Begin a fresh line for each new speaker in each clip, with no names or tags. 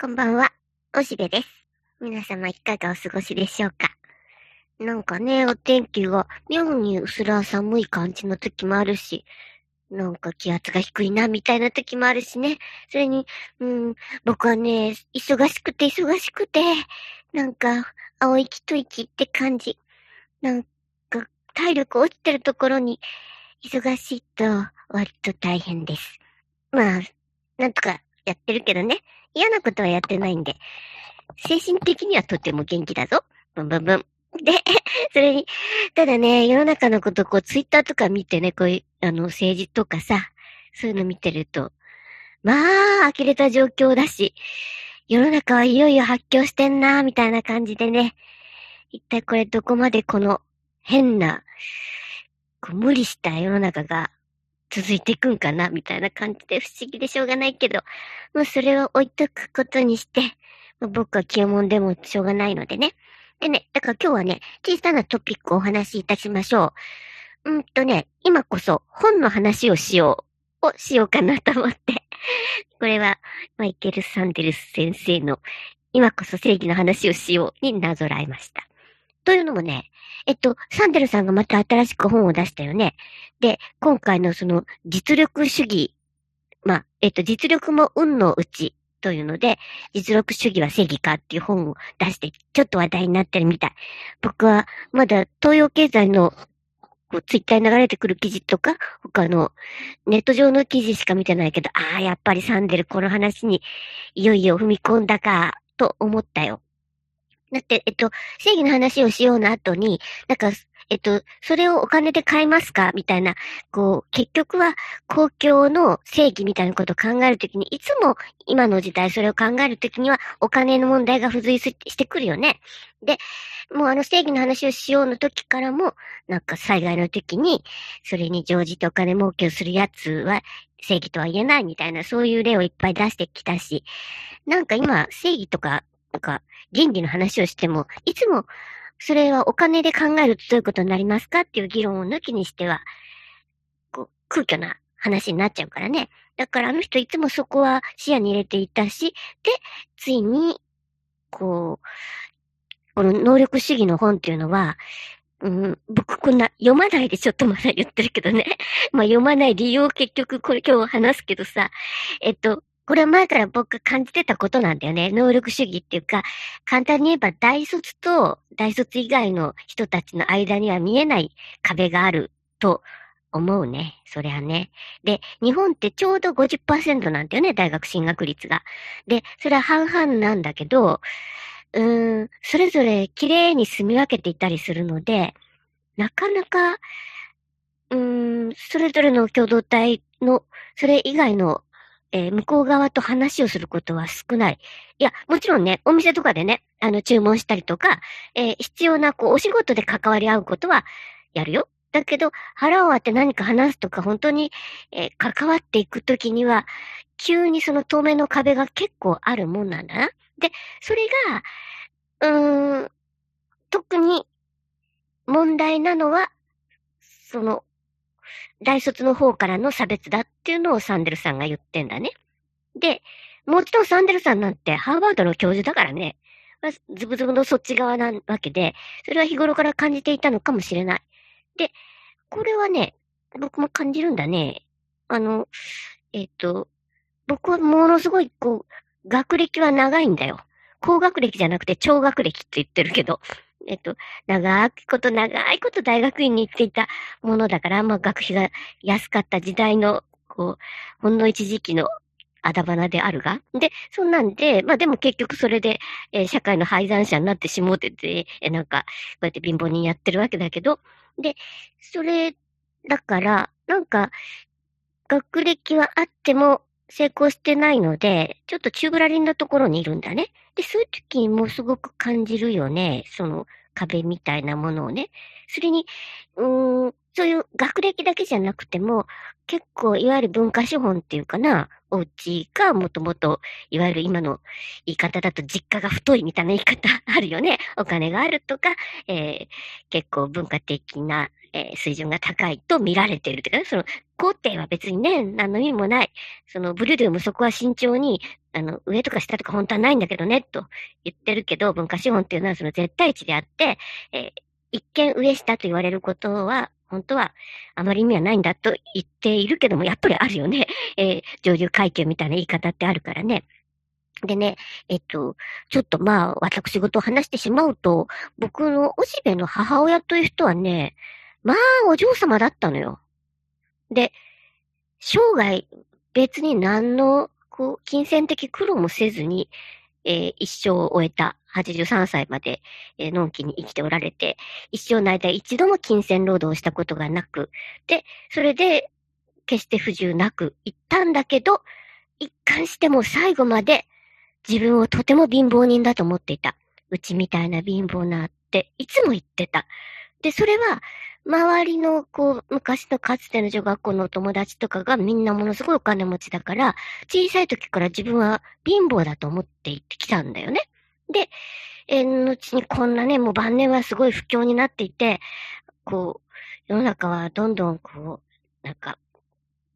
こんばんは、おしべです。皆様いかがお過ごしでしょうか？なんかね、お天気が妙に薄ら寒い感じの時もあるし、なんか気圧が低いなみたいな時もあるしね。それに、うん、僕はね、忙しくて忙しくて、なんか、青い一息って感じ。なんか、体力落ちてるところに、忙しいと割と大変です。まあ、なんとかやってるけどね。嫌なことはやってないんで、精神的にはとても元気だぞ。ブンブンブン。で、それに、ただね、世の中のこと、こう、ツイッターとか見てね、こういう、あの、政治とかさ、そういうの見てると、まあ、呆れた状況だし、世の中はいよいよ発狂してんな、みたいな感じでね、一体これどこまでこの変な、こう無理した世の中が続いていくんかな、みたいな感じで不思議でしょうがないけど、もうそれを置いとくことにして、まあ、僕は清門でもしょうがないのでね。でね、だから今日はね、小さなトピックをお話しいたしましょう。うんとね、今こそ本の話をしよう、をしようかなと思って。これは、マイケル・サンデルス先生の今こそ正義の話をしようになぞらえました。というのもね、えっと、サンデルさんがまた新しく本を出したよね。で、今回のその実力主義、まあ、えっと、実力も運のうちというので、実力主義は正義かっていう本を出して、ちょっと話題になってるみたい。僕はまだ東洋経済のこうツイッターに流れてくる記事とか、他のネット上の記事しか見てないけど、ああ、やっぱりサンデルこの話にいよいよ踏み込んだか、と思ったよ。だって、えっと、正義の話をしようの後に、なんか、えっと、それをお金で買いますか？みたいな、こう、結局は公共の正義みたいなことを考えるときに、いつも今の時代それを考えるときにはお金の問題が付随してくるよね。で、もうあの正義の話をしようの時からも、なんか災害の時に、それに乗じてお金儲けをするやつは正義とは言えないみたいな、そういう例をいっぱい出してきたし、なんか今、正義とかなんか、倫理の話をしても、いつも、それはお金で考えるとどういうことになりますかっていう議論を抜きにしては、こう、空虚な話になっちゃうからね。だからあの人いつもそこは視野に入れていたし、で、ついに、こう、この能力主義の本っていうのは、うん、僕こんな読まないでちょっとまだ言ってるけどね。まあ読まない理由を結局これ今日話すけどさ、えっと、これは前から僕が感じてたことなんだよね。能力主義っていうか、簡単に言えば大卒と大卒以外の人たちの間には見えない壁があると思うね。そりゃね。で、日本ってちょうど50%なんだよね、大学進学率が。で、それは半々なんだけど、うーん、それぞれ綺麗に住み分けていたりするので、なかなか、うーん、それぞれの共同体の、それ以外のえー、向こう側と話をすることは少ない。いや、もちろんね、お店とかでね、あの、注文したりとか、えー、必要な、こう、お仕事で関わり合うことはやるよ。だけど、腹を割って何か話すとか、本当に、えー、関わっていくときには、急にその透明の壁が結構あるもんなんだな。で、それが、うーん、特に問題なのは、その、大卒の方からの差別だっていうのをサンデルさんが言ってんだね。で、もちろんサンデルさんなんてハーバードの教授だからね、ズブズブのそっち側なわけで、それは日頃から感じていたのかもしれない。で、これはね、僕も感じるんだね。あの、えっ、ー、と、僕はものすごい、こう、学歴は長いんだよ。高学歴じゃなくて超学歴って言ってるけど、えっと、長いこと、長いこと大学院に行っていたものだから、まあ学費が安かった時代の、こう、ほんの一時期のあだ花であるが。で、そんなんで、まあでも結局それで、えー、社会の廃残者になってしもうてて、えー、なんか、こうやって貧乏人やってるわけだけど、で、それ、だから、なんか、学歴はあっても成功してないので、ちょっと中ぶらりんなところにいるんだね。で、そういう時もすごく感じるよね。その壁みたいなものをね。それに、うーん、そういう学歴だけじゃなくても、結構、いわゆる文化資本っていうかな、お家がもともと、いわゆる今の言い方だと実家が太いみたいな言い方あるよね。お金があるとか、えー、結構文化的な、えー、水準が高いと見られてるとか、ね、その、工程は別にね、何の意味もない。その、ブルドゥもそこは慎重に、あの、上とか下とか本当はないんだけどね、と言ってるけど、文化資本っていうのはその絶対値であって、えー、一見上下と言われることは、本当はあまり意味はないんだと言っているけども、やっぱりあるよね。えー、上流階級みたいな言い方ってあるからね。でね、えっと、ちょっとまあ、私事を話してしまうと、僕のおしべの母親という人はね、まあ、お嬢様だったのよ。で、生涯、別に何の、こう、金銭的苦労もせずに、えー、一生を終えた83歳まで、えー、のんきに生きておられて、一生の間一度も金銭労働をしたことがなく、で、それで、決して不自由なく行ったんだけど、一貫しても最後まで自分をとても貧乏人だと思っていた。うちみたいな貧乏なっていつも言ってた。で、それは周りの、こう、昔のかつての女学校の友達とかがみんなものすごいお金持ちだから、小さい時から自分は貧乏だと思って行ってきたんだよね。で、えー、後にこんなね、もう晩年はすごい不況になっていて、こう、世の中はどんどんこう、なんか、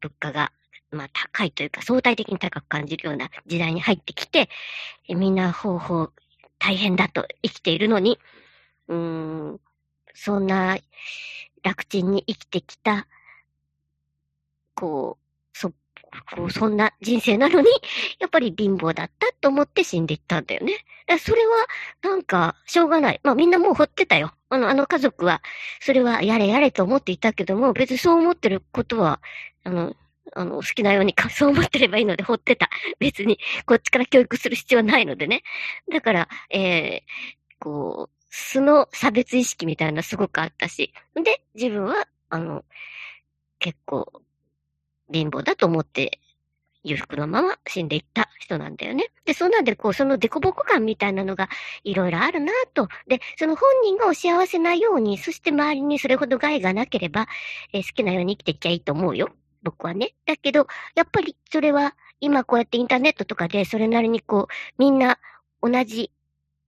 物価が、まあ高いというか相対的に高く感じるような時代に入ってきて、みんな方法大変だと生きているのに、うーん、そんな楽ちんに生きてきた、こう、そ、こう、そんな人生なのに、やっぱり貧乏だったと思って死んでいったんだよね。それは、なんか、しょうがない。まあみんなもう掘ってたよ。あの、あの家族は、それはやれやれと思っていたけども、別にそう思ってることは、あの、あの、好きなように そう思ってればいいので掘ってた。別に、こっちから教育する必要はないのでね。だから、えー、こう、素の差別意識みたいなすごくあったし。で、自分は、あの、結構、貧乏だと思って、裕福のまま死んでいった人なんだよね。で、そんなんで、こう、そのデコボコ感みたいなのがいろいろあるなと。で、その本人がお幸せなように、そして周りにそれほど害がなければ、えー、好きなように生きていきゃいいと思うよ。僕はね。だけど、やっぱりそれは、今こうやってインターネットとかでそれなりにこう、みんな同じ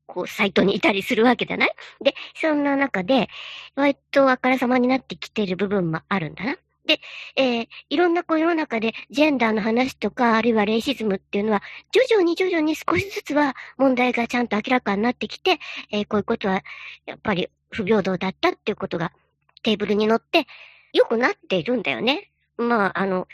こう、サイトにいたりするわけじゃない？で、そんな中で、割とあからさまになってきてる部分もあるんだな。で、えー、いろんなこう世の中でジェンダーの話とか、あるいはレイシズムっていうのは、徐々に徐々に少しずつは問題がちゃんと明らかになってきて、えー、こういうことは、やっぱり不平等だったっていうことがテーブルに乗って、良くなっているんだよね。まあ、あの、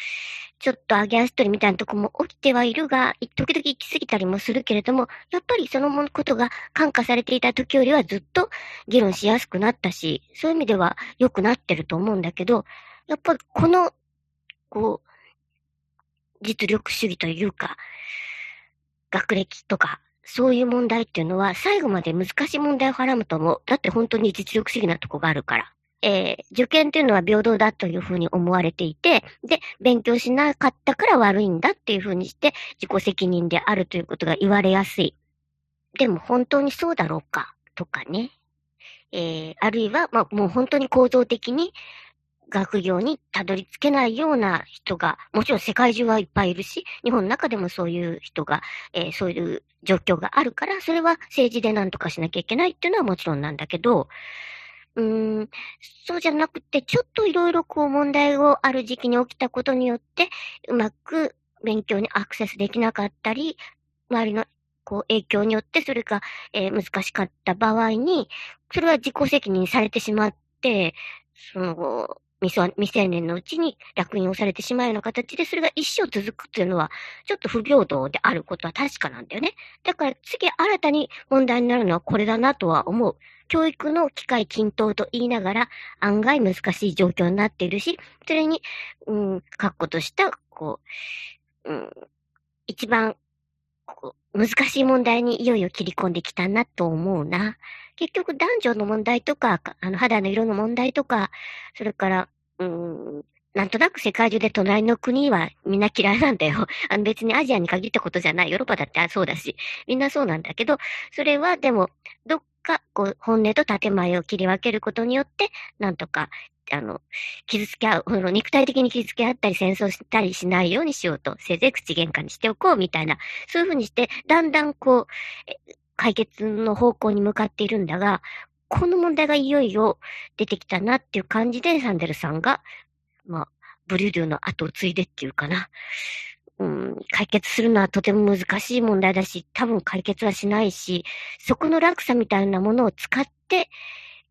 ちょっと上げ足取りみたいなとこも起きてはいるが、時々行き過ぎたりもするけれども、やっぱりそのことが感化されていた時よりはずっと議論しやすくなったし、そういう意味では良くなってると思うんだけど、やっぱりこの、こう、実力主義というか、学歴とか、そういう問題っていうのは最後まで難しい問題をはらむと思う。だって本当に実力主義なとこがあるから。えー、受験っていうのは平等だというふうに思われていて、で、勉強しなかったから悪いんだっていうふうにして、自己責任であるということが言われやすい。でも本当にそうだろうか、とかね。えー、あるいは、まあ、もう本当に構造的に学業にたどり着けないような人が、もちろん世界中はいっぱいいるし、日本の中でもそういう人が、えー、そういう状況があるから、それは政治で何とかしなきゃいけないっていうのはもちろんなんだけど、うーん、そうじゃなくて、ちょっといろいろこう問題をある時期に起きたことによって、うまく勉強にアクセスできなかったり、周りのこう影響によってそれが、えー、難しかった場合に、それは自己責任されてしまって、その、未成年のうちに落印をされてしまうような形で、それが一生続くっていうのは、ちょっと不平等であることは確かなんだよね。だから次新たに問題になるのはこれだなとは思う。教育の機会均等と言いながら、案外難しい状況になっているし、それに、うん、確固とした、こう、うん、一番、こう、難しい問題にいよいよ切り込んできたなと思うな。結局男女の問題とか、あの肌の色の問題とか、それから、うん、なんとなく世界中で隣の国はみんな嫌いなんだよ。あの別にアジアに限ったことじゃない。ヨーロッパだってそうだし、みんなそうなんだけど、それはでも、どっか、こう、本音と建前を切り分けることによって、なんとか、あの、傷つけ合う、肉体的に傷つけ合ったり戦争したりしないようにしようと、せいぜい口喧嘩にしておこうみたいな、そういうふうにして、だんだんこう、解決の方向に向かっているんだが、この問題がいよいよ出てきたなっていう感じで、サンデルさんが、まあ、ブリューデュの後を継いでっていうかな。うん、解決するのはとても難しい問題だし、多分解決はしないし、そこの落差みたいなものを使って、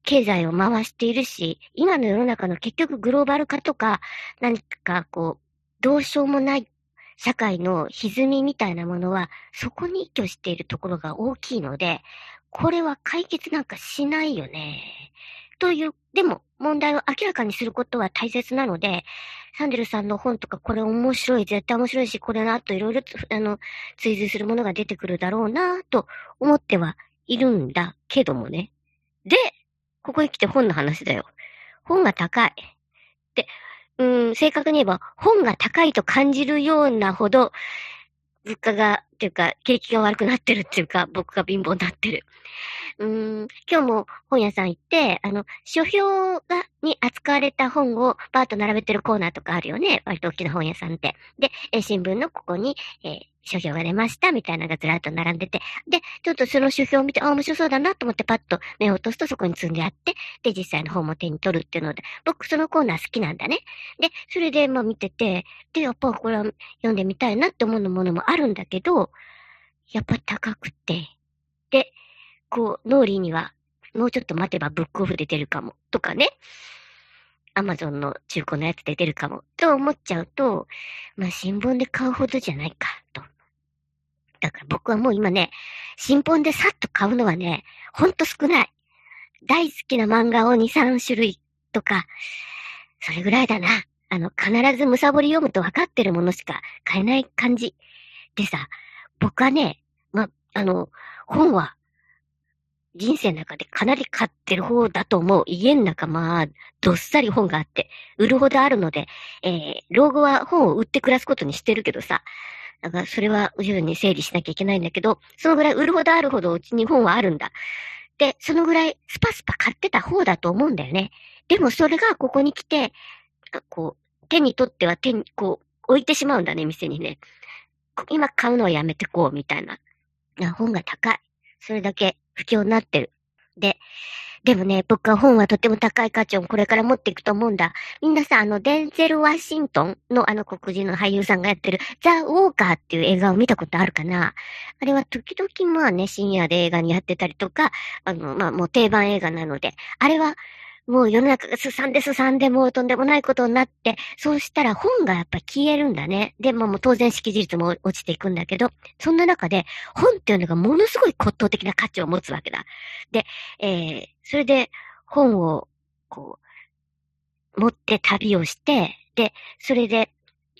経済を回しているし、今の世の中の結局グローバル化とか、何かこう、どうしようもない社会の歪みみたいなものは、そこに依拠しているところが大きいので、これは解決なんかしないよね。という、でも問題を明らかにすることは大切なので、サンデルさんの本とかこれ面白い、絶対面白いし、これの後いろいろ、あの、追随するものが出てくるだろうなと思ってはいるんだけどもね。で、ここへ来て本の話だよ。本が高い。で、うん、正確に言えば、本が高いと感じるようなほど、物価が、っていうか、景気が悪くなってるっていうか、僕が貧乏になってる。うん、今日も本屋さん行って、あの、書評が、に扱われた本をバーッと並べてるコーナーとかあるよね。割と大きな本屋さんって。で、え新聞のここに、えー、書評が出ましたみたいなのがずらっと並んでて、で、ちょっとその書評を見て、あ、面白そうだなと思ってパッと目を落とすとそこに積んであって、で、実際の本も手に取るっていうので、僕そのコーナー好きなんだね。で、それで、まあ見てて、で、やっぱこれは読んでみたいなって思うものもあるんだけど、やっぱ高くて、で、こう、脳裏には、もうちょっと待てばブックオフで出るかも、とかね。アマゾンの中古のやつで出るかも、と思っちゃうと、まあ新聞で買うほどじゃないか、と。だから僕はもう今ね、新本でさっと買うのはね、ほんと少ない。大好きな漫画を2、3種類とか、それぐらいだな。あの、必ずむさぼり読むと分かってるものしか買えない感じ。でさ、僕はね、ま、あの、本は、人生の中でかなり買ってる方だと思う。家の中まあ、どっさり本があって、売るほどあるので、えー、老後は本を売って暮らすことにしてるけどさ、だからそれは自由に整理しなきゃいけないんだけど、そのぐらい売るほどあるほどうちに本はあるんだ。で、そのぐらいスパスパ買ってた方だと思うんだよね。でもそれがここに来て、こう、手に取っては手に、こう、置いてしまうんだね、店にね。今買うのはやめてこう、みたいな。本が高い。それだけ不況になってる。で、でもね、僕は本はとても高い価値をこれから持っていくと思うんだ。みんなさ、あの、デンゼル・ワシントンのあの黒人の俳優さんがやってるザ・ウォーカーっていう映画を見たことあるかなあれは時々まあね、深夜で映画にやってたりとか、あの、まあもう定番映画なので、あれはもう世の中がすさんですさんでもうとんでもないことになって、そうしたら本がやっぱ消えるんだね。で、ももう当然識字率も落ちていくんだけど、そんな中で本っていうのがものすごい骨董的な価値を持つわけだ。で、えー、それで本をこう、持って旅をして、で、それで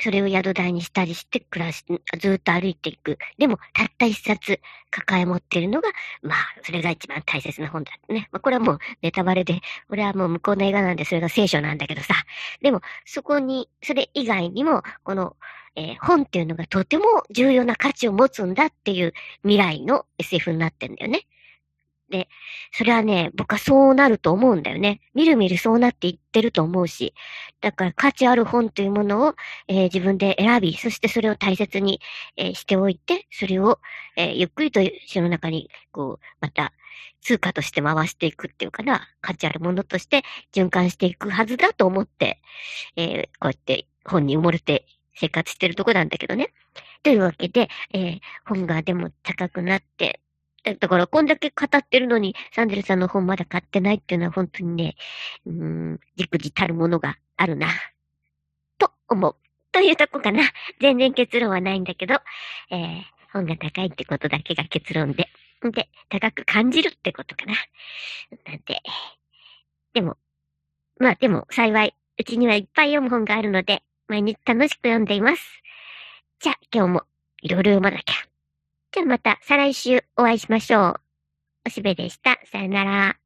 それを宿題にしたりして暮らし、ずっと歩いていく。でも、たった一冊抱え持ってるのが、まあ、それが一番大切な本だね。まあ、これはもうネタバレで、これはもう向こうの映画なんで、それが聖書なんだけどさ。でも、そこに、それ以外にも、この、えー、本っていうのがとても重要な価値を持つんだっていう未来の SF になってんだよね。で、それはね、僕はそうなると思うんだよね。みるみるそうなっていってると思うし。だから価値ある本というものを、えー、自分で選び、そしてそれを大切に、えー、しておいて、それを、えー、ゆっくりと世の中に、こう、また、通貨として回していくっていうかな、価値あるものとして循環していくはずだと思って、えこうやって本に埋もれて生活してるとこなんだけどね。というわけで、え本がでも高くなって、だから、こんだけ語ってるのに、サンデルさんの本まだ買ってないっていうのは本当にね、うん、じくじたるものがあるな。と思う。というとこかな。全然結論はないんだけど、えー、本が高いってことだけが結論で。で、高く感じるってことかな。なんて。でも、まあでも幸い、うちにはいっぱい読む本があるので、毎日楽しく読んでいます。じゃあ、今日もいろいろ読まなきゃ。じゃあまた再来週お会いしましょう。おしべでした。さよなら。